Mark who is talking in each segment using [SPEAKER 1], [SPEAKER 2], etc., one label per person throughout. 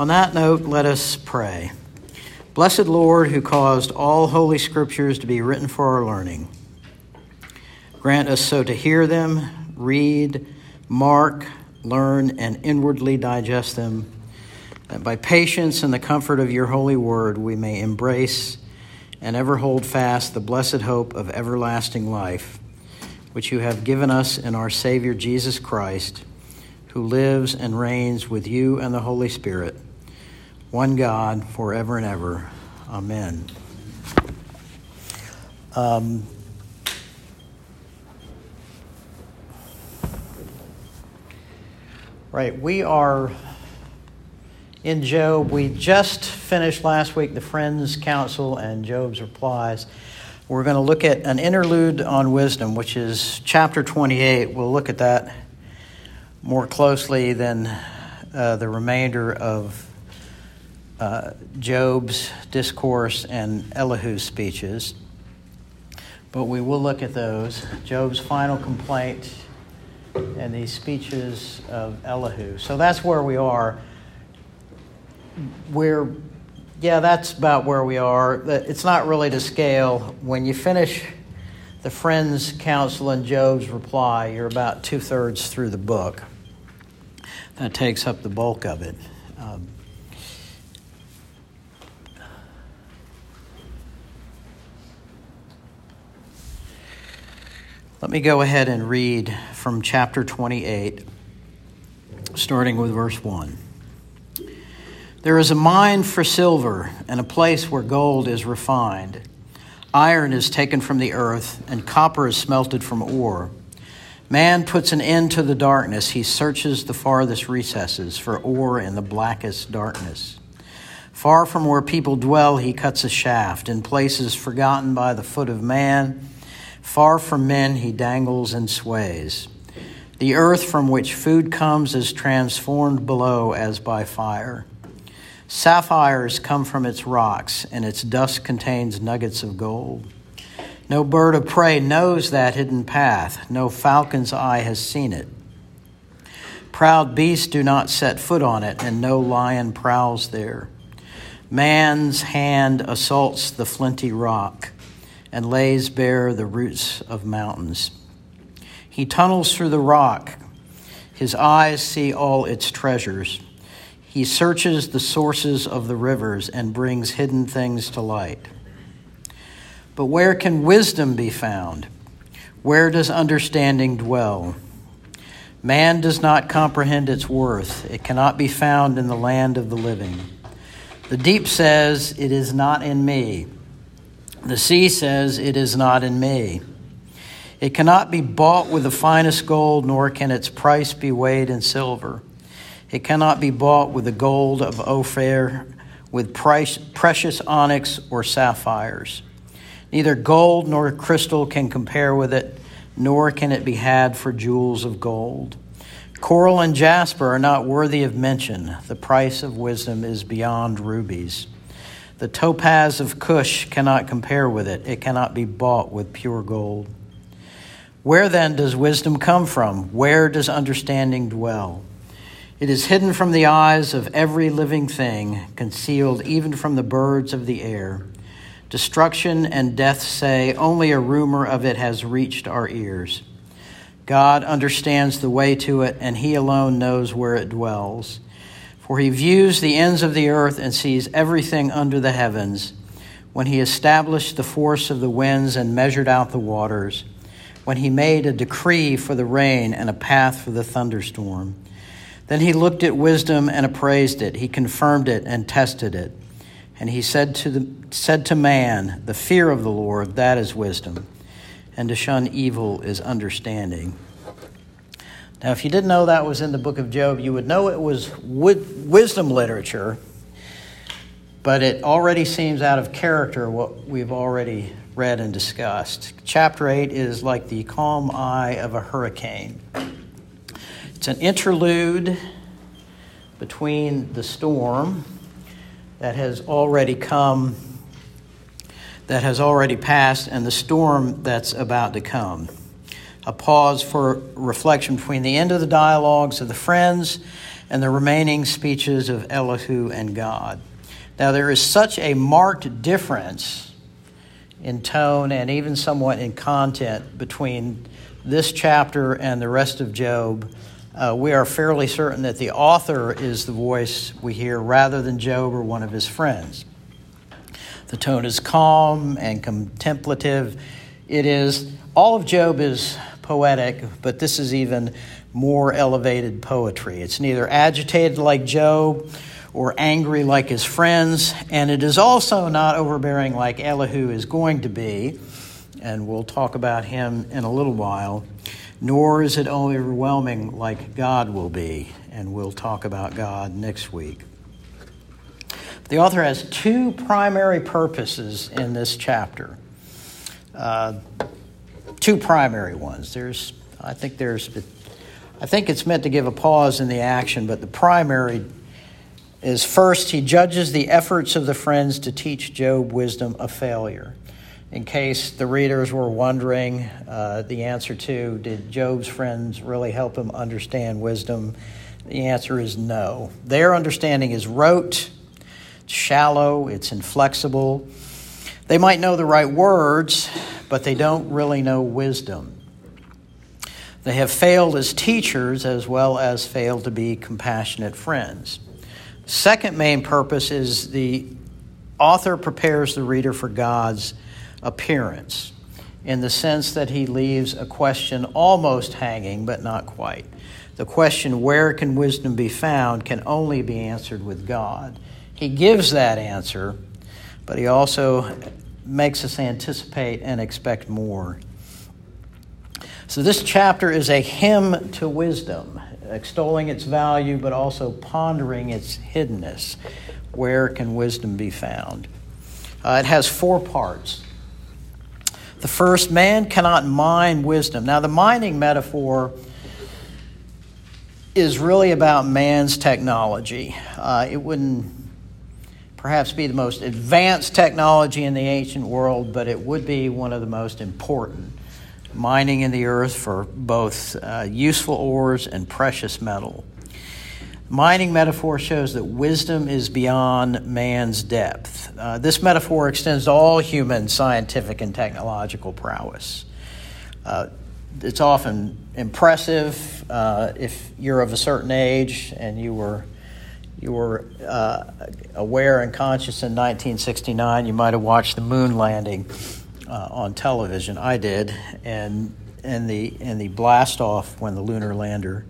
[SPEAKER 1] On that note, let us pray. Blessed Lord, who caused all holy scriptures to be written for our learning, grant us so to hear them, read, mark, learn, and inwardly digest them, that by patience and the comfort of your holy word we may embrace and ever hold fast the blessed hope of everlasting life, which you have given us in our Savior Jesus Christ, who lives and reigns with you and the Holy Spirit one God, forever and ever. Amen. Um, right, we are in Job. We just finished last week the Friends Council and Job's replies. We're going to look at an interlude on wisdom, which is chapter 28. We'll look at that more closely than uh, the remainder of uh, Job's discourse and Elihu's speeches, but we will look at those. Job's final complaint and the speeches of Elihu. So that's where we are. We're, yeah, that's about where we are. It's not really to scale. When you finish the friend's counsel and Job's reply, you're about two thirds through the book. That takes up the bulk of it. Um, Let me go ahead and read from chapter 28, starting with verse 1. There is a mine for silver, and a place where gold is refined. Iron is taken from the earth, and copper is smelted from ore. Man puts an end to the darkness. He searches the farthest recesses for ore in the blackest darkness. Far from where people dwell, he cuts a shaft in places forgotten by the foot of man Far from men, he dangles and sways. The earth from which food comes is transformed below as by fire. Sapphires come from its rocks, and its dust contains nuggets of gold. No bird of prey knows that hidden path, no falcon's eye has seen it. Proud beasts do not set foot on it, and no lion prowls there. Man's hand assaults the flinty rock and lays bare the roots of mountains. He tunnels through the rock. His eyes see all its treasures. He searches the sources of the rivers and brings hidden things to light. But where can wisdom be found? Where does understanding dwell? Man does not comprehend its worth. It cannot be found in the land of the living. The deep says, It is not in me. The sea says, It is not in me. It cannot be bought with the finest gold, nor can its price be weighed in silver. It cannot be bought with the gold of Ophir, with price, precious onyx or sapphires. Neither gold nor crystal can compare with it, nor can it be had for jewels of gold. Coral and jasper are not worthy of mention. The price of wisdom is beyond rubies. The topaz of Cush cannot compare with it, it cannot be bought with pure gold. Where then does wisdom come from? Where does understanding dwell? It is hidden from the eyes of every living thing, concealed even from the birds of the air. Destruction and death say, Only a rumor of it has reached our ears. God understands the way to it, and He alone knows where it dwells. For he views the ends of the earth and sees everything under the heavens. When he established the force of the winds and measured out the waters, when he made a decree for the rain and a path for the thunderstorm. Then he looked at wisdom and appraised it. He confirmed it and tested it. And he said to, the, said to man, The fear of the Lord, that is wisdom, and to shun evil is understanding. Now, if you didn't know that was in the book of Job, you would know it was wisdom literature, but it already seems out of character what we've already read and discussed. Chapter 8 is like the calm eye of a hurricane. It's an interlude between the storm that has already come, that has already passed, and the storm that's about to come a pause for reflection between the end of the dialogues of the friends and the remaining speeches of Elihu and God. Now, there is such a marked difference in tone and even somewhat in content between this chapter and the rest of Job. Uh, we are fairly certain that the author is the voice we hear rather than Job or one of his friends. The tone is calm and contemplative. It is, all of Job is poetic, but this is even more elevated poetry. It's neither agitated like Job or angry like his friends, and it is also not overbearing like Elihu is going to be, and we'll talk about him in a little while, nor is it overwhelming like God will be, and we'll talk about God next week. The author has two primary purposes in this chapter. Uh, two primary ones. There's, I think there's I think it's meant to give a pause in the action, but the primary is first, he judges the efforts of the friends to teach Job wisdom a failure. In case the readers were wondering uh, the answer to, did Job's friends really help him understand wisdom? The answer is no. Their understanding is rote, shallow, it's inflexible. They might know the right words, but they don't really know wisdom. They have failed as teachers as well as failed to be compassionate friends. Second main purpose is the author prepares the reader for God's appearance in the sense that he leaves a question almost hanging, but not quite. The question, where can wisdom be found, can only be answered with God. He gives that answer, but he also makes us anticipate and expect more. So, this chapter is a hymn to wisdom, extolling its value, but also pondering its hiddenness. Where can wisdom be found? Uh, it has four parts. The first, man cannot mine wisdom. Now, the mining metaphor is really about man's technology. Uh, it wouldn't perhaps be the most advanced technology in the ancient world, but it would be one of the most important mining in the earth for both uh, useful ores and precious metal. Mining metaphor shows that wisdom is beyond man's depth. Uh, this metaphor extends to all human scientific and technological prowess. Uh, it's often impressive uh, if you're of a certain age and you were you were uh, aware and conscious in 1969. You might have watched the moon landing uh, on television. I did, and and the and the blast off when the lunar lander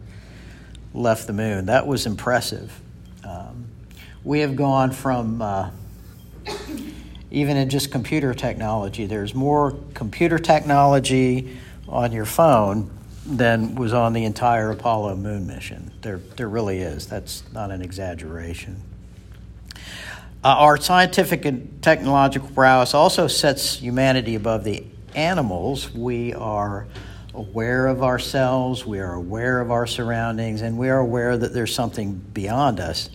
[SPEAKER 1] left the moon. That was impressive. Um, we have gone from uh, even in just computer technology. There's more computer technology on your phone than was on the entire Apollo moon mission. There, there really is. That's not an exaggeration. Uh, our scientific and technological prowess also sets humanity above the animals. We are aware of ourselves, we are aware of our surroundings, and we are aware that there's something beyond us.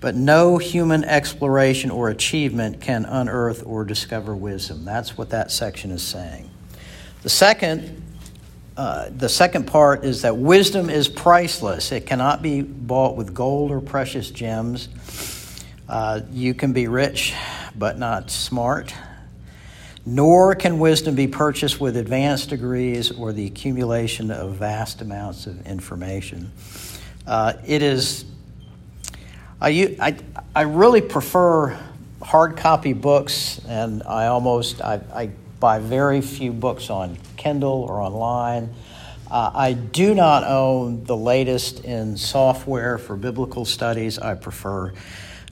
[SPEAKER 1] But no human exploration or achievement can unearth or discover wisdom. That's what that section is saying. The second, uh, the second part is that wisdom is priceless. It cannot be bought with gold or precious gems. Uh, you can be rich, but not smart. Nor can wisdom be purchased with advanced degrees or the accumulation of vast amounts of information. Uh, it is, I, I, I really prefer hard copy books, and I almost, I, I buy very few books on Kindle or online. Uh, I do not own the latest in software for biblical studies. I prefer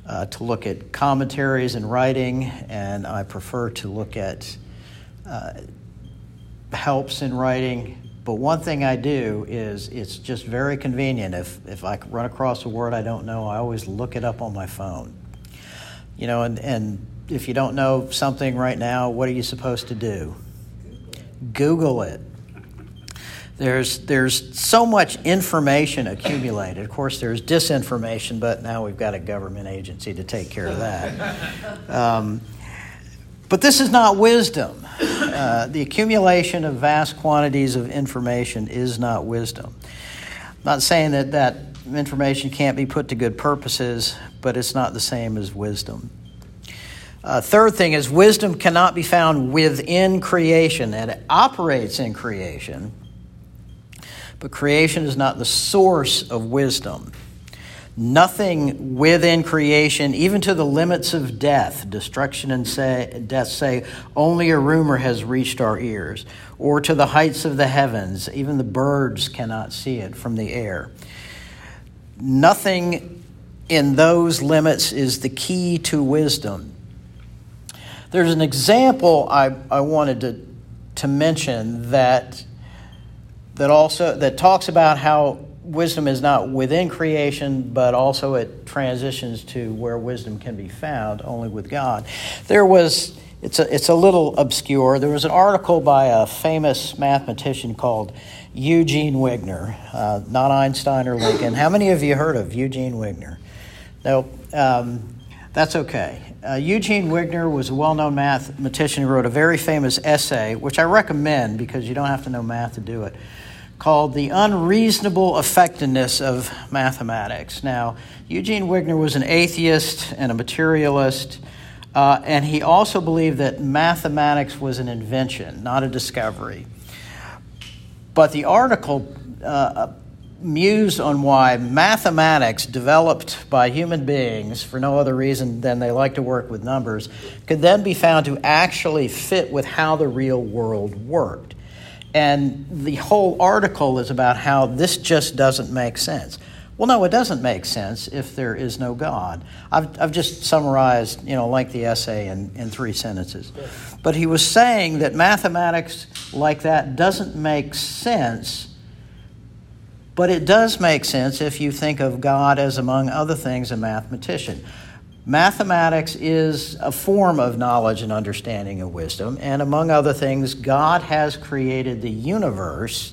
[SPEAKER 1] uh, to look at commentaries and writing, and I prefer to look at uh, helps in writing. But one thing I do is it's just very convenient. If, if I run across a word I don't know, I always look it up on my phone. You know, and, and if you don't know something right now, what are you supposed to do? Google it. There's, there's so much information accumulated. Of course, there's disinformation, but now we've got a government agency to take care of that. Um, but this is not wisdom. Uh, the accumulation of vast quantities of information is not wisdom. I'm not saying that that information can't be put to good purposes, but it's not the same as wisdom. Uh, third thing is wisdom cannot be found within creation, it operates in creation, but creation is not the source of wisdom. Nothing within creation, even to the limits of death, destruction and say, death say, only a rumor has reached our ears, or to the heights of the heavens, even the birds cannot see it from the air. Nothing in those limits is the key to wisdom. There's an example I, I wanted to, to mention that, that also that talks about how wisdom is not within creation, but also it transitions to where wisdom can be found only with God. There was, it's a, it's a little obscure, there was an article by a famous mathematician called Eugene Wigner, uh, not Einstein or Lincoln. How many of you heard of Eugene Wigner? No, um, that's okay. Uh, Eugene Wigner was a well known mathematician who wrote a very famous essay, which I recommend because you don't have to know math to do it called The Unreasonable Effectiveness of Mathematics. Now, Eugene Wigner was an atheist and a materialist, uh, and he also believed that mathematics was an invention, not a discovery. But the article uh, mused on why mathematics developed by human beings for no other reason than they like to work with numbers could then be found to actually fit with how the real world worked. And the whole article is about how this just doesn't make sense. Well, no, it doesn't make sense if there is no God. I've, I've just summarized, you know, like the essay in, in three sentences. But he was saying that mathematics like that doesn't make sense, but it does make sense if you think of God as, among other things, a mathematician. Mathematics is a form of knowledge and understanding and wisdom, and among other things, God has created the universe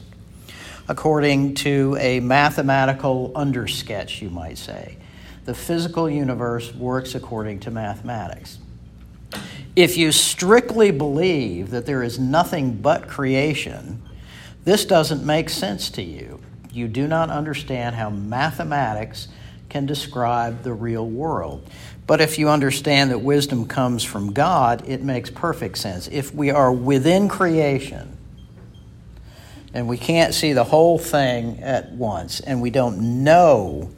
[SPEAKER 1] according to a mathematical undersketch, you might say. The physical universe works according to mathematics. If you strictly believe that there is nothing but creation, this doesn't make sense to you. You do not understand how mathematics can describe the real world. But if you understand that wisdom comes from God, it makes perfect sense. If we are within creation and we can't see the whole thing at once and we don't know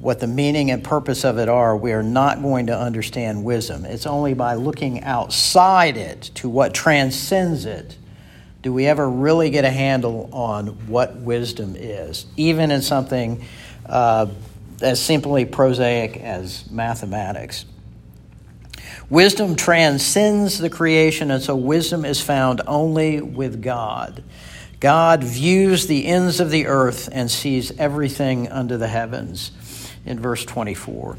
[SPEAKER 1] what the meaning and purpose of it are, we are not going to understand wisdom. It's only by looking outside it to what transcends it do we ever really get a handle on what wisdom is, even in something uh, as simply prosaic as mathematics. Wisdom transcends the creation, and so wisdom is found only with God. God views the ends of the earth and sees everything under the heavens, in verse 24.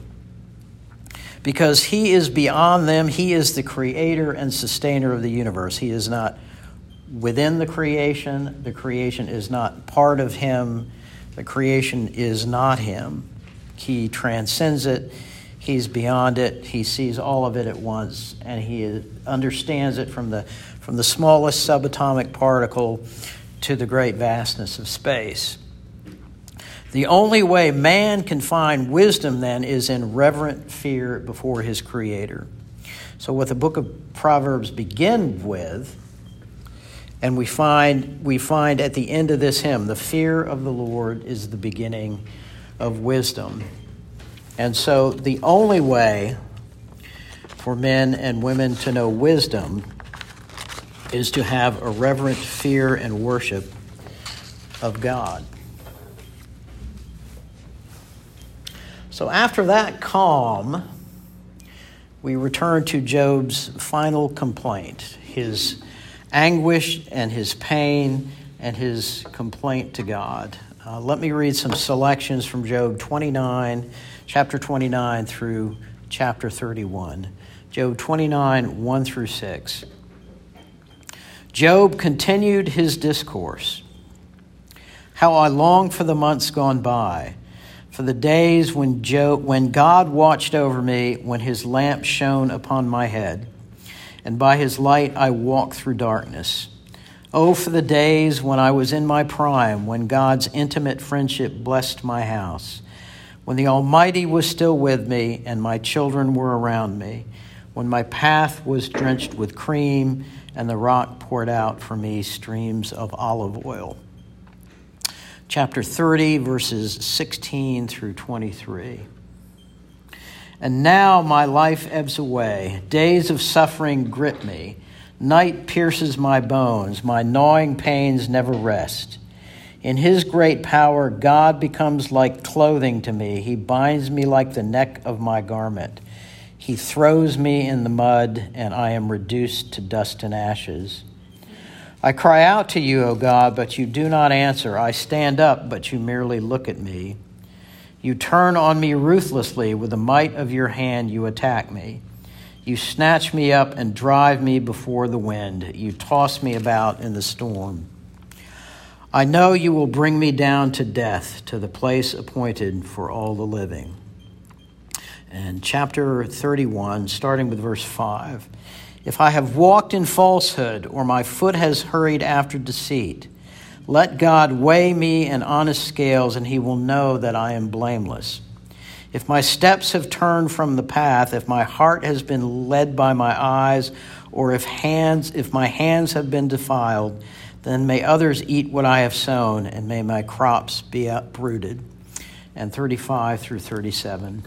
[SPEAKER 1] Because he is beyond them, he is the creator and sustainer of the universe. He is not within the creation, the creation is not part of him, the creation is not him. He transcends it. He's beyond it. He sees all of it at once, and he understands it from the, from the smallest subatomic particle to the great vastness of space. The only way man can find wisdom then is in reverent fear before his Creator. So, what the book of Proverbs begins with, and we find, we find at the end of this hymn, the fear of the Lord is the beginning of wisdom. And so the only way for men and women to know wisdom is to have a reverent fear and worship of God. So after that calm, we return to Job's final complaint, his anguish and his pain and his complaint to God. Uh, let me read some selections from Job 29, chapter 29 through chapter 31. Job 29, 1 through 6. Job continued his discourse. How I long for the months gone by, for the days when, Job, when God watched over me, when his lamp shone upon my head, and by his light I walk through darkness. Oh, for the days when I was in my prime, when God's intimate friendship blessed my house, when the Almighty was still with me and my children were around me, when my path was drenched with cream and the rock poured out for me streams of olive oil. Chapter 30, verses 16 through 23. And now my life ebbs away, days of suffering grip me. Night pierces my bones, my gnawing pains never rest. In his great power, God becomes like clothing to me. He binds me like the neck of my garment. He throws me in the mud, and I am reduced to dust and ashes. I cry out to you, O God, but you do not answer. I stand up, but you merely look at me. You turn on me ruthlessly. With the might of your hand, you attack me. You snatch me up and drive me before the wind. You toss me about in the storm. I know you will bring me down to death, to the place appointed for all the living. And chapter 31, starting with verse 5. If I have walked in falsehood, or my foot has hurried after deceit, let God weigh me in honest scales, and he will know that I am blameless. If my steps have turned from the path, if my heart has been led by my eyes, or if hands if my hands have been defiled, then may others eat what I have sown, and may my crops be uprooted. And 35 through 37.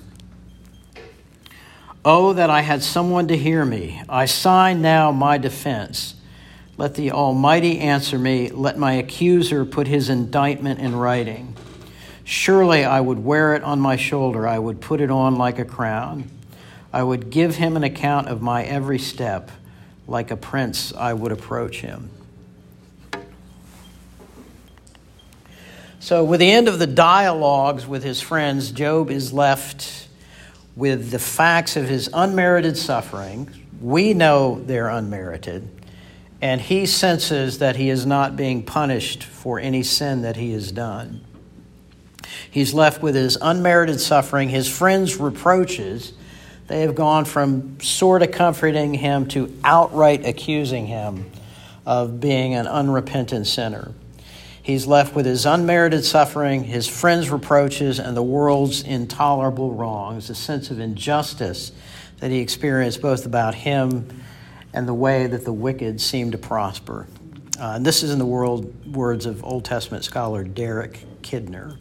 [SPEAKER 1] Oh, that I had someone to hear me. I sign now my defense. Let the Almighty answer me. Let my accuser put his indictment in writing. Surely I would wear it on my shoulder, I would put it on like a crown. I would give him an account of my every step. Like a prince, I would approach him. So, with the end of the dialogues with his friends, Job is left with the facts of his unmerited suffering. We know they're unmerited. And he senses that he is not being punished for any sin that he has done. He's left with his unmerited suffering, his friends' reproaches. They have gone from sort of comforting him to outright accusing him of being an unrepentant sinner. He's left with his unmerited suffering, his friends' reproaches, and the world's intolerable wrongs, a sense of injustice that he experienced both about him and the way that the wicked seem to prosper. Uh, and this is in the world, words of Old Testament scholar Derek Kidner.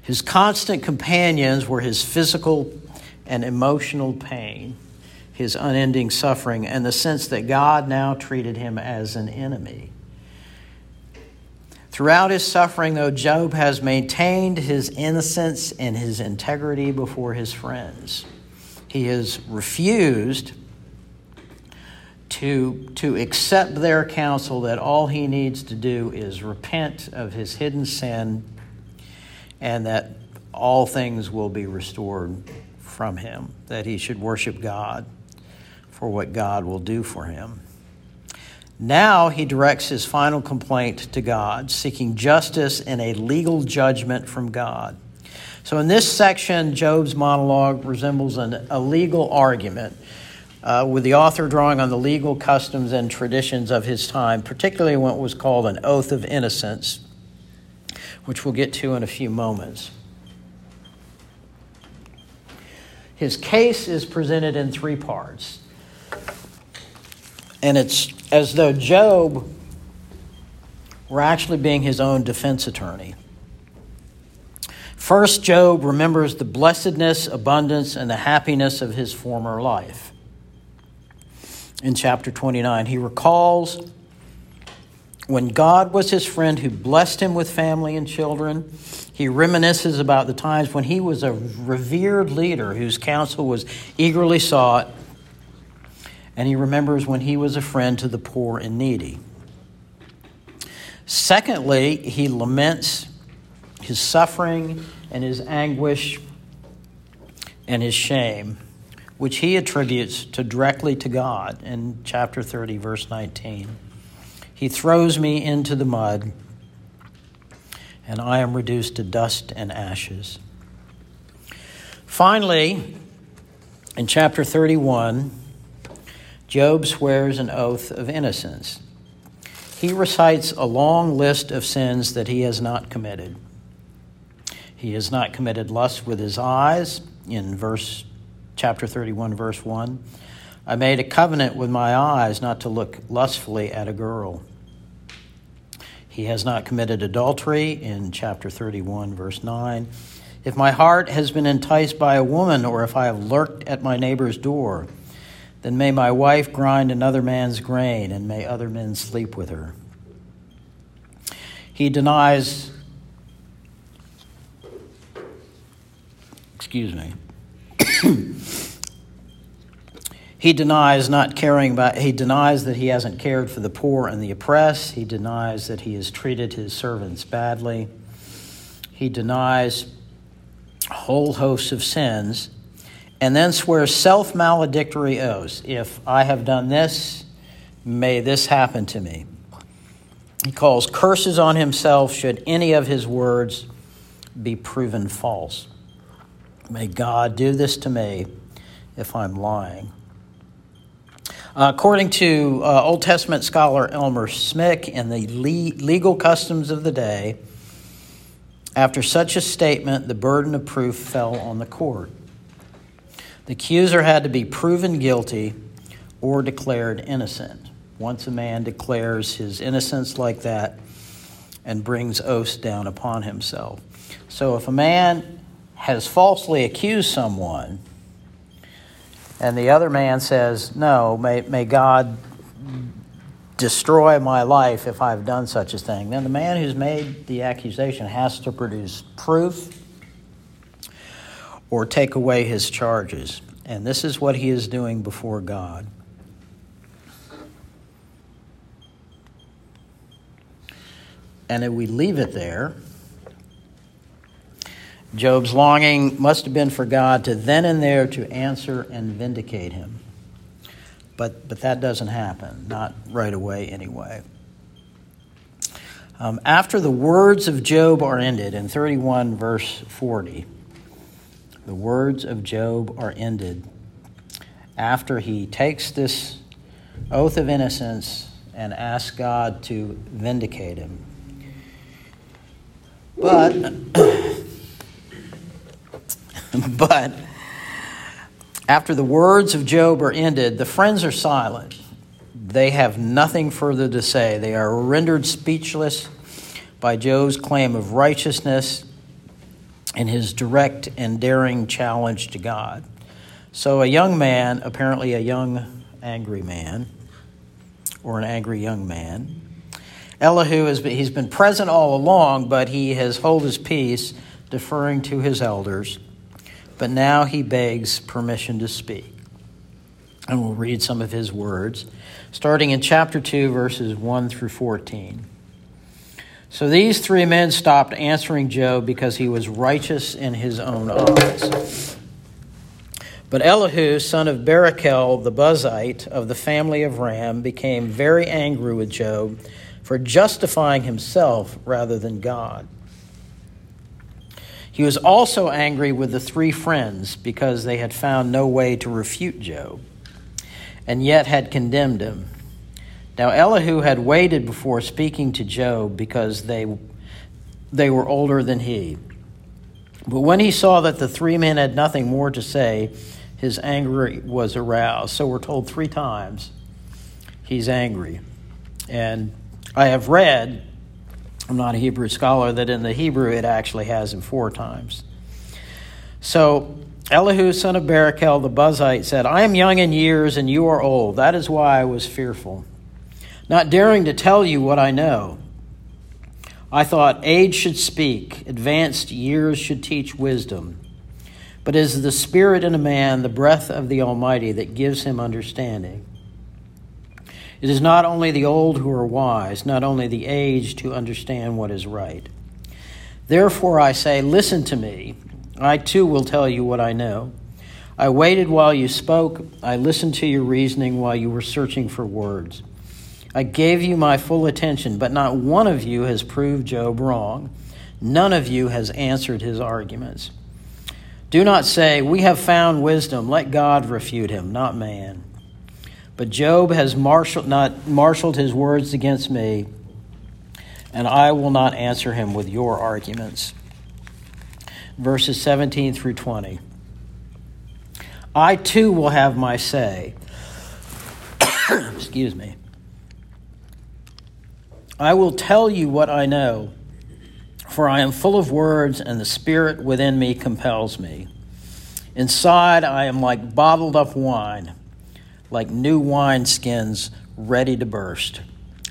[SPEAKER 1] His constant companions were his physical and emotional pain, his unending suffering, and the sense that God now treated him as an enemy. Throughout his suffering, though, Job has maintained his innocence and his integrity before his friends. He has refused to, to accept their counsel that all he needs to do is repent of his hidden sin and that all things will be restored from him, that he should worship God for what God will do for him. Now he directs his final complaint to God, seeking justice and a legal judgment from God. So, in this section, Job's monologue resembles an, a legal argument, uh, with the author drawing on the legal customs and traditions of his time, particularly what was called an oath of innocence which we'll get to in a few moments. His case is presented in three parts. And it's as though Job were actually being his own defense attorney. First, Job remembers the blessedness, abundance, and the happiness of his former life. In chapter 29, he recalls when God was his friend who blessed him with family and children, he reminisces about the times when he was a revered leader whose counsel was eagerly sought, and he remembers when he was a friend to the poor and needy. Secondly, he laments his suffering and his anguish and his shame, which he attributes to directly to God in chapter 30, verse 19. He throws me into the mud, and I am reduced to dust and ashes. Finally, in chapter 31, Job swears an oath of innocence. he recites a long list of sins that he has not committed. He has not committed lust with his eyes in verse chapter 31 verse 1. I made a covenant with my eyes not to look lustfully at a girl. He has not committed adultery in chapter 31 verse 9. If my heart has been enticed by a woman or if I have lurked at my neighbor's door, then may my wife grind another man's grain, and may other men sleep with her. He denies, excuse me, he denies not caring about, he denies that he hasn't cared for the poor and the oppressed. He denies that he has treated his servants badly. He denies a whole host of sins and then swears self maledictory oaths. If I have done this, may this happen to me. He calls curses on himself should any of his words be proven false. May God do this to me if I'm lying. According to uh, Old Testament scholar Elmer Smick in the le- legal customs of the day, after such a statement, the burden of proof fell on the court. The accuser had to be proven guilty or declared innocent. Once a man declares his innocence like that and brings oaths down upon himself. So if a man has falsely accused someone and the other man says, No, may, may God destroy my life if I've done such a thing, then the man who's made the accusation has to produce proof or take away his charges. And this is what he is doing before God. And if we leave it there, Job's longing must have been for God to then and there to answer and vindicate him. But, but that doesn't happen, not right away anyway. Um, after the words of Job are ended in 31 verse 40, the words of Job are ended after he takes this oath of innocence and asks God to vindicate him. But, but, after the words of Job are ended, the friends are silent. They have nothing further to say. They are rendered speechless by Job's claim of righteousness and his direct and daring challenge to God. So, a young man, apparently a young angry man, or an angry young man, Elihu has been, he's been present all along, but he has held his peace, deferring to his elders. But now he begs permission to speak. And we'll read some of his words, starting in chapter 2, verses 1 through 14. So these three men stopped answering Job because he was righteous in his own eyes. But Elihu, son of Barachel the Buzite of the family of Ram, became very angry with Job for justifying himself rather than God. He was also angry with the three friends because they had found no way to refute Job and yet had condemned him. Now Elihu had waited before speaking to Job because they, they were older than he. But when he saw that the three men had nothing more to say, his anger was aroused. So we're told three times he's angry. And I have read, I'm not a Hebrew scholar, that in the Hebrew it actually has him four times. So Elihu, son of Barachel the Buzite, said, I am young in years and you are old. That is why I was fearful not daring to tell you what I know. I thought age should speak, advanced years should teach wisdom. But it is the Spirit in a man, the breath of the Almighty, that gives him understanding. It is not only the old who are wise, not only the aged who understand what is right. Therefore I say, Listen to me. I too will tell you what I know. I waited while you spoke, I listened to your reasoning while you were searching for words. I gave you my full attention, but not one of you has proved Job wrong. None of you has answered his arguments. Do not say, We have found wisdom. Let God refute him, not man. But Job has marshaled, not marshaled his words against me, and I will not answer him with your arguments. Verses 17 through 20. I too will have my say. Excuse me. I will tell you what I know, for I am full of words, and the Spirit within me compels me. Inside, I am like bottled up wine, like new wine skins ready to burst.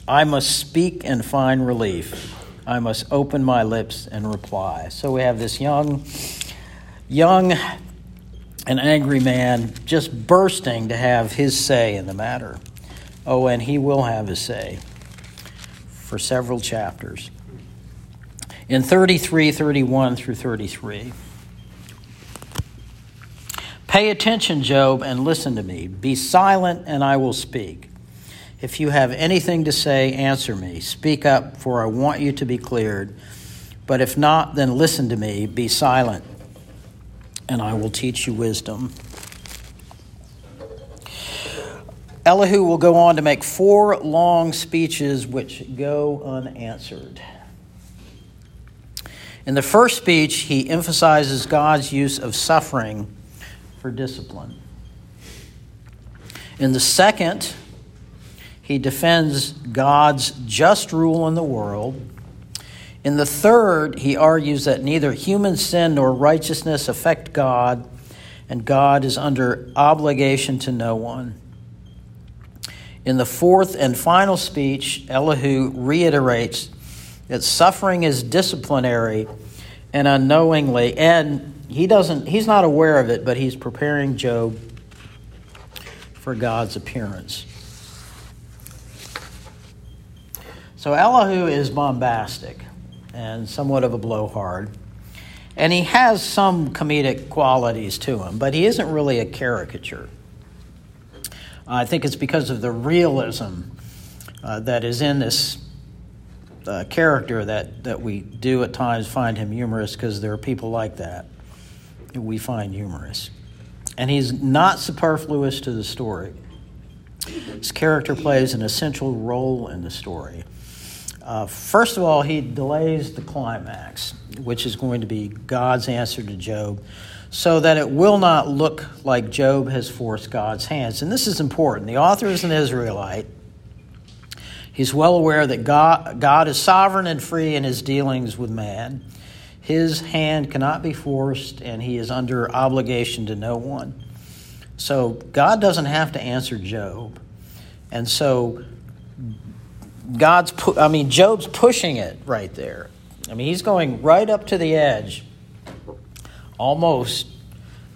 [SPEAKER 1] I must speak and find relief. I must open my lips and reply. So we have this young, young and angry man just bursting to have his say in the matter. Oh, and he will have his say for several chapters. In 33, 31 through 33. Pay attention, Job, and listen to me. Be silent, and I will speak. If you have anything to say, answer me. Speak up, for I want you to be cleared. But if not, then listen to me. Be silent, and I will teach you wisdom. Elihu will go on to make four long speeches which go unanswered. In the first speech, he emphasizes God's use of suffering for discipline. In the second, he defends God's just rule in the world. In the third, he argues that neither human sin nor righteousness affect God, and God is under obligation to no one. In the fourth and final speech, Elihu reiterates that suffering is disciplinary and unknowingly, and he doesn't he's not aware of it, but he's preparing Job for God's appearance. So Elihu is bombastic and somewhat of a blowhard. And he has some comedic qualities to him, but he isn't really a caricature. I think it's because of the realism uh, that is in this uh, character that, that we do at times find him humorous because there are people like that we find humorous. And he's not superfluous to the story. His character plays an essential role in the story. Uh, first of all, he delays the climax, which is going to be God's answer to Job so that it will not look like Job has forced God's hands. And this is important. The author is an Israelite. He's well aware that God, God is sovereign and free in his dealings with man. His hand cannot be forced, and he is under obligation to no one. So God doesn't have to answer Job. And so God's, pu- I mean, Job's pushing it right there. I mean, he's going right up to the edge almost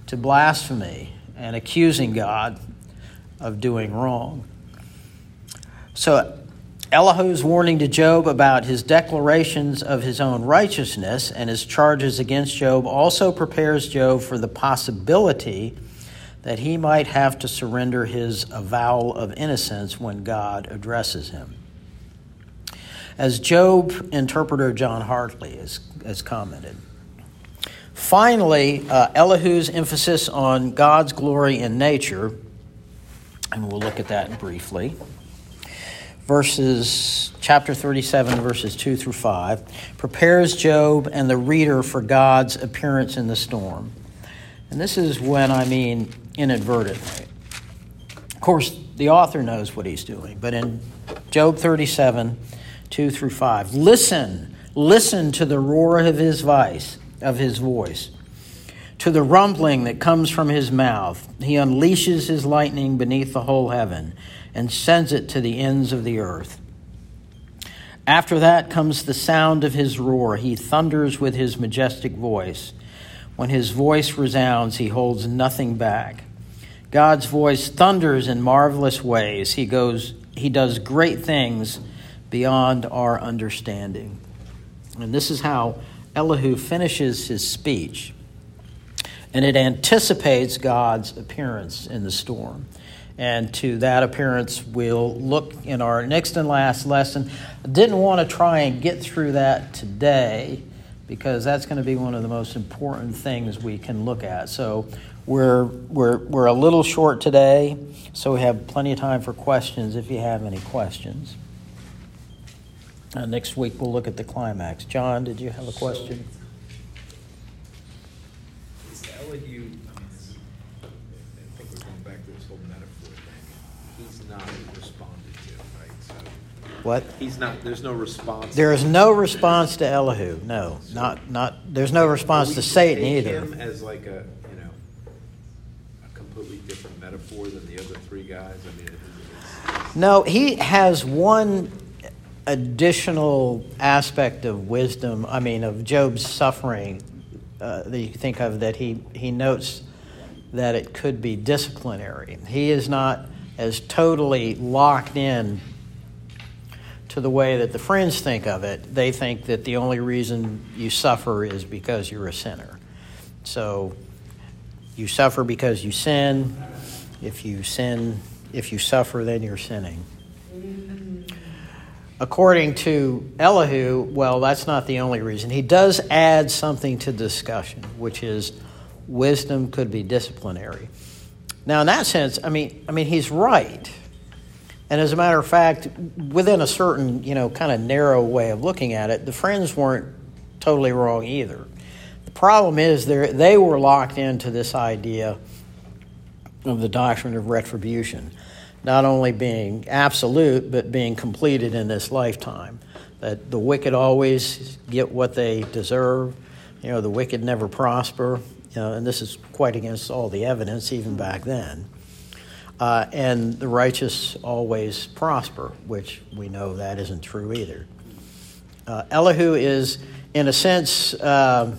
[SPEAKER 1] to blasphemy and accusing God of doing wrong. So, Elihu's warning to Job about his declarations of his own righteousness and his charges against Job also prepares Job for the possibility that he might have to surrender his avowal of innocence when God addresses him. As Job interpreter John Hartley has, has commented, Finally, uh, Elihu's emphasis on God's glory in nature, and we'll look at that briefly. Verses, chapter 37, verses 2 through 5, prepares Job and the reader for God's appearance in the storm. And this is when I mean inadvertently. Of course, the author knows what he's doing, but in Job 37, 2 through 5, listen, listen to the roar of his voice of his voice. To the rumbling that comes from his mouth, he unleashes his lightning beneath the whole heaven and sends it to the ends of the earth. After that comes the sound of his roar. He thunders with his majestic voice. When his voice resounds, he holds nothing back. God's voice thunders in marvelous ways. He goes he does great things beyond our understanding. And this is how Elihu finishes his speech, and it anticipates God's appearance in the storm. And to that appearance, we'll look in our next and last lesson. I didn't want to try and get through that today because that's going to be one of the most important things we can look at. So We're, we're, we're a little short today, so we have plenty of time for questions if you have any questions. Uh, next week we'll look at the climax. John, did you have a question?
[SPEAKER 2] So, is Elihu, I mean, this, I think we're going back to this whole metaphor thing. He's not responded to, right? So
[SPEAKER 1] What?
[SPEAKER 2] he's not. There's no response.
[SPEAKER 1] There is no response to Elihu. No, not not. There's no response to Satan either.
[SPEAKER 2] Him as like a you know a completely different metaphor than the other three guys. I mean, it, it's,
[SPEAKER 1] No, he has one additional aspect of wisdom. I mean, of Job's suffering uh, that you think of that he he notes that it could be disciplinary. He is not as totally locked in to the way that the friends think of it. They think that the only reason you suffer is because you're a sinner. So you suffer because you sin. If you sin, if you suffer, then you're sinning. According to Elihu, well, that's not the only reason. He does add something to discussion, which is wisdom could be disciplinary. Now, in that sense, I mean, I mean, he's right. And as a matter of fact, within a certain, you know, kind of narrow way of looking at it, the friends weren't totally wrong either. The problem is they were locked into this idea of the doctrine of retribution, not only being absolute, but being completed in this lifetime. That the wicked always get what they deserve. You know, the wicked never prosper. You know, and this is quite against all the evidence, even back then. Uh, and the righteous always prosper, which we know that isn't true either. Uh, Elihu is, in a sense, uh,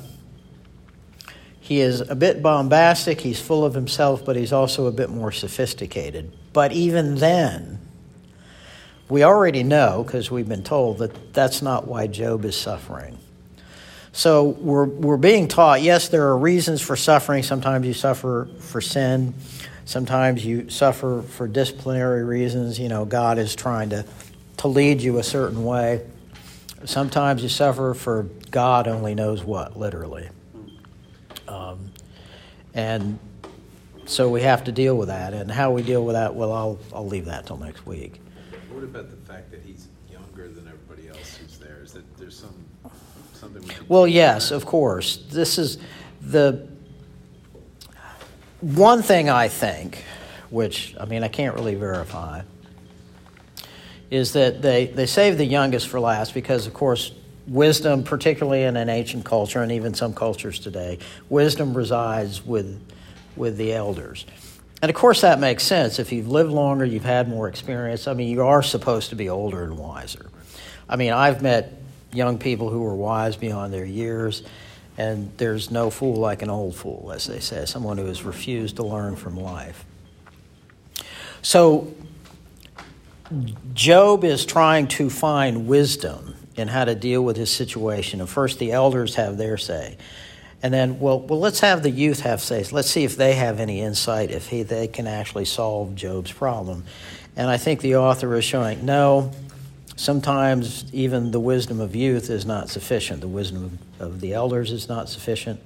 [SPEAKER 1] he is a bit bombastic, he's full of himself, but he's also a bit more sophisticated. But even then, we already know, because we've been told, that that's not why Job is suffering. So we're, we're being taught yes, there are reasons for suffering. Sometimes you suffer for sin, sometimes you suffer for disciplinary reasons. You know, God is trying to, to lead you a certain way. Sometimes you suffer for God only knows what, literally. Um, and so we have to deal with that. And how we deal with that, well, I'll, I'll leave that till next week.
[SPEAKER 2] what about the fact that he's younger than everybody else who's there? Is that there's some something? We can
[SPEAKER 1] Well, yes, of course. This is the one thing I think, which, I mean, I can't really verify, is that they, they save the youngest for last because, of course, wisdom, particularly in an ancient culture and even some cultures today, wisdom resides with, with the elders. And of course, that makes sense. If you've lived longer, you've had more experience. I mean, you are supposed to be older and wiser. I mean, I've met young people who are wise beyond their years, and there's no fool like an old fool, as they say, someone who has refused to learn from life. So, Job is trying to find wisdom in how to deal with his situation. And first, the elders have their say. And then, well, well, let's have the youth have say. Let's see if they have any insight, if he, they can actually solve Job's problem. And I think the author is showing no, sometimes even the wisdom of youth is not sufficient. The wisdom of the elders is not sufficient,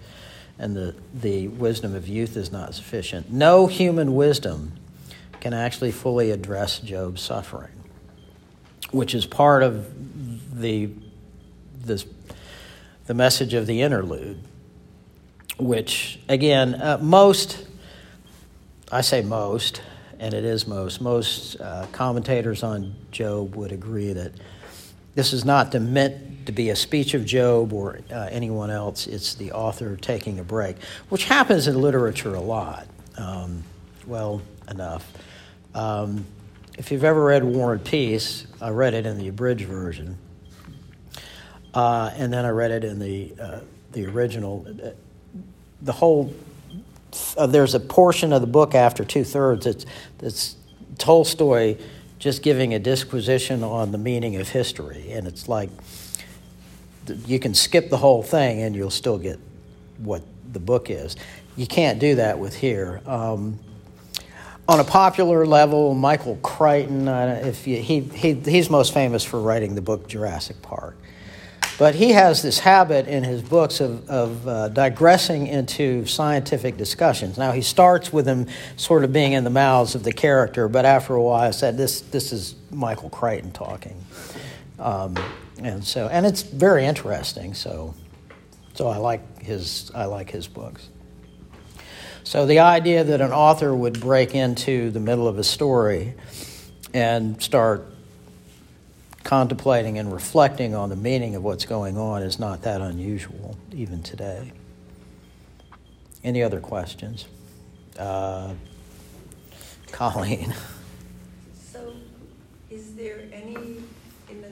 [SPEAKER 1] and the, the wisdom of youth is not sufficient. No human wisdom can actually fully address Job's suffering, which is part of the, this, the message of the interlude, which, again, uh, most, I say most, and it is most, most uh, commentators on Job would agree that this is not meant to be a speech of Job or uh, anyone else. It's the author taking a break, which happens in literature a lot. Um, well, enough. Um, if you've ever read War and Peace, I read it in the abridged version, uh, and then I read it in the uh, the original. The whole uh, there's a portion of the book after two thirds that's that's Tolstoy just giving a disquisition on the meaning of history, and it's like you can skip the whole thing and you'll still get what the book is. You can't do that with here. Um, on a popular level, Michael Crichton, uh, if you, he, he, he's most famous for writing the book Jurassic Park. But he has this habit in his books of, of uh, digressing into scientific discussions. Now, he starts with them sort of being in the mouths of the character, but after a while, I said, This, this is Michael Crichton talking. Um, and so, and it's very interesting. So, so I like his, I like his books. So the idea that an author would break into the middle of a story and start contemplating and reflecting on the meaning of what's going on is not that unusual, even today. Any other questions? Uh, Colleen.
[SPEAKER 3] So, is there any, in the,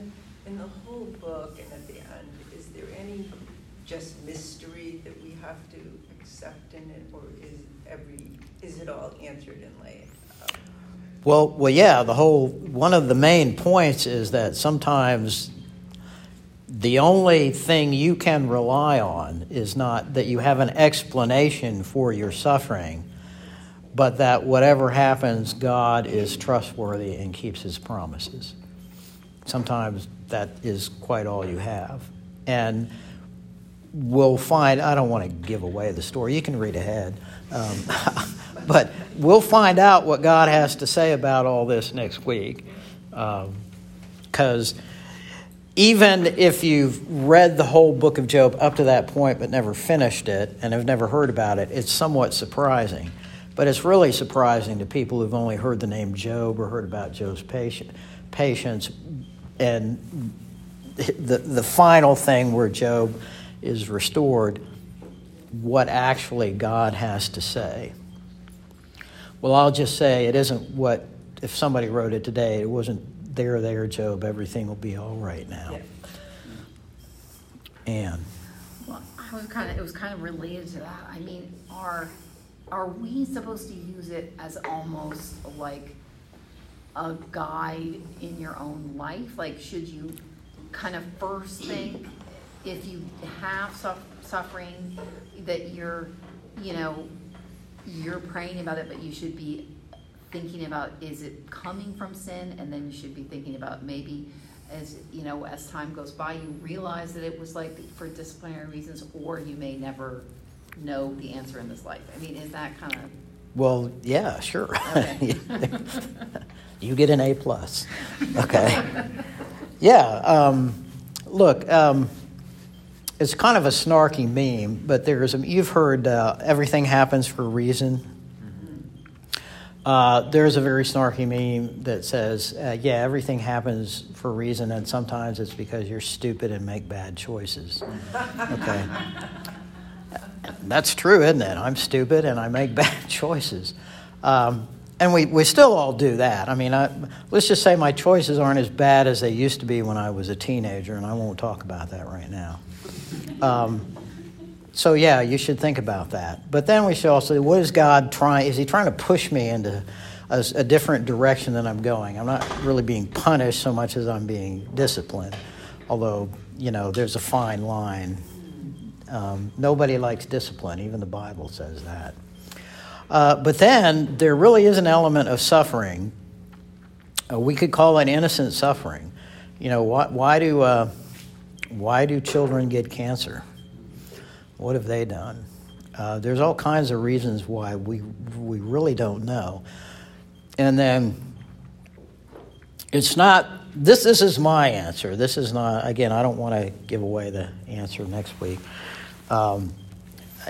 [SPEAKER 3] in the whole book and at the end, is there any just mystery that we have to accept in it, or is every, is it all answered in out?
[SPEAKER 1] Well, well, yeah. The whole one of the main points is that sometimes the only thing you can rely on is not that you have an explanation for your suffering, but that whatever happens, God is trustworthy and keeps His promises. Sometimes that is quite all you have, and we'll find. I don't want to give away the story. You can read ahead. Um, but we'll find out what God has to say about all this next week. Because um, even if you've read the whole book of Job up to that point but never finished it and have never heard about it, it's somewhat surprising. But it's really surprising to people who've only heard the name Job or heard about Job's patience and the, the final thing where Job is restored, what actually God has to say. Well, I'll just say it isn't what, if somebody wrote it today, it wasn't there, there, Job, everything will be all right now. Yeah. And.
[SPEAKER 4] Well, I was kind of, it was kind of related to that. I mean, are, are we supposed to use it as almost like a guide in your own life? Like, should you kind of first think if you have suffering that you're, you know, you're praying about it, but you should be thinking about is it coming from sin, and then you should be thinking about maybe as you know as time goes by you realize that it was like for disciplinary reasons, or you may never know the answer in this life. I mean, is that kind of
[SPEAKER 1] well, yeah, sure. Okay. you get an A plus. Okay. yeah. Um, look, um, it's kind of a snarky meme, but there's you've heard uh, everything happens for a reason. Uh, there's a very snarky meme that says, uh, "Yeah, everything happens for a reason, and sometimes it's because you're stupid and make bad choices." Okay, that's true, isn't it? I'm stupid and I make bad choices, um, and we, we still all do that. I mean, I, let's just say my choices aren't as bad as they used to be when I was a teenager, and I won't talk about that right now. Um, so yeah, you should think about that. But then we should also, what is God trying? Is He trying to push me into a, a, different direction than I'm going? I'm not really being punished so much as I'm being disciplined. Although you know, there's a fine line. Um, nobody likes discipline. Even the Bible says that. Uh, but then there really is an element of suffering. Uh, we could call it innocent suffering. You know, why, why do uh, why do children get cancer? What have they done? Uh, there's all kinds of reasons why we, we really don't know. And then it's not, this, this is my answer. This is not, again, I don't want to give away the answer next week. Um,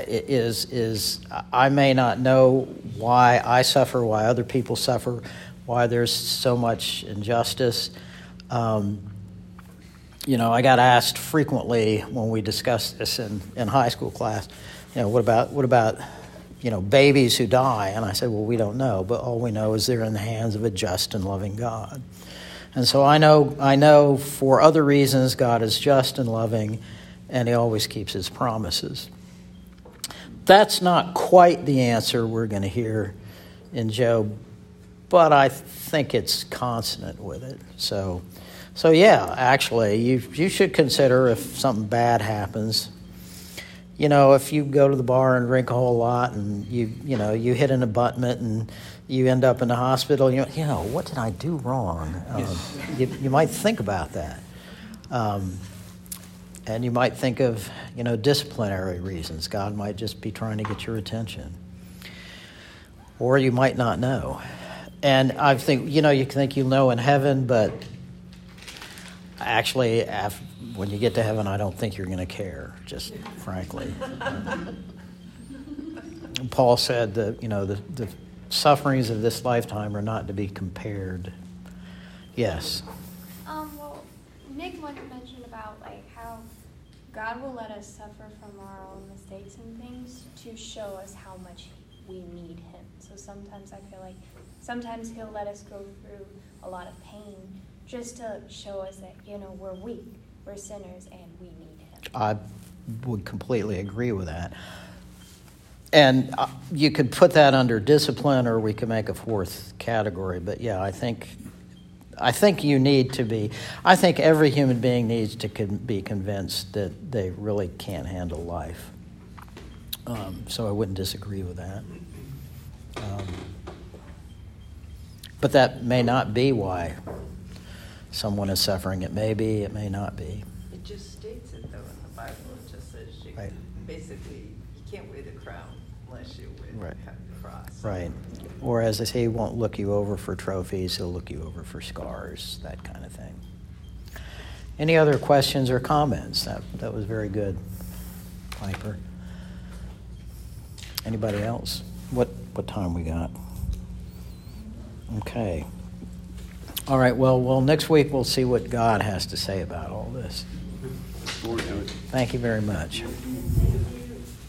[SPEAKER 1] is, is I may not know why I suffer, why other people suffer, why there's so much injustice. Um, you know, I got asked frequently when we discussed this in, in high school class, you know, what about, what about, you know, babies who die? And I said, well, we don't know, but all we know is they're in the hands of a just and loving God. And so I know, I know for other reasons God is just and loving, and He always keeps His promises. That's not quite the answer we're going to hear in Job, but I think it's consonant with it. So so yeah, actually, you you should consider if something bad happens. You know, if you go to the bar and drink a whole lot, and you you know you hit an abutment and you end up in the hospital, you know, you know what did I do wrong? Um, you, you might think about that. Um, And you might think of, you know, disciplinary reasons. God might just be trying to get your attention. Or you might not know. And I think, you know, you think you'll know in heaven, but actually, when you get to heaven, I don't think you're going to care, just frankly. Paul said that, you know, the, the sufferings of this lifetime are not to be compared. Yes.
[SPEAKER 5] Um, well, Nick about like how God will let us suffer from our own mistakes and things to show us how much we need Him. So sometimes I feel like sometimes He'll let us go through a lot of pain just to show us that you know we're weak, we're sinners, and we need Him.
[SPEAKER 1] I would completely agree with that. And uh, you could put that under discipline, or we could make a fourth category. But yeah, I think, I think you need to be. I think every human being needs to con- be convinced that they really can't handle life. Um, so I wouldn't disagree with that. Um, but that may not be why someone is suffering. It may be. It may not be.
[SPEAKER 3] It just states it though in the Bible, it just says you,
[SPEAKER 1] Right.
[SPEAKER 3] basically, you can't wear the crown unless you wear,
[SPEAKER 1] Right.
[SPEAKER 3] the cross.
[SPEAKER 1] Right. Or as they say, he won't look you over for trophies, he'll look you over for scars, that kind of thing. Any other questions or comments? That, that was very good, Piper. Anybody else? What, what time we got? Okay. All right, well, well, next week we'll see what God has to say about all this. Thank you very much.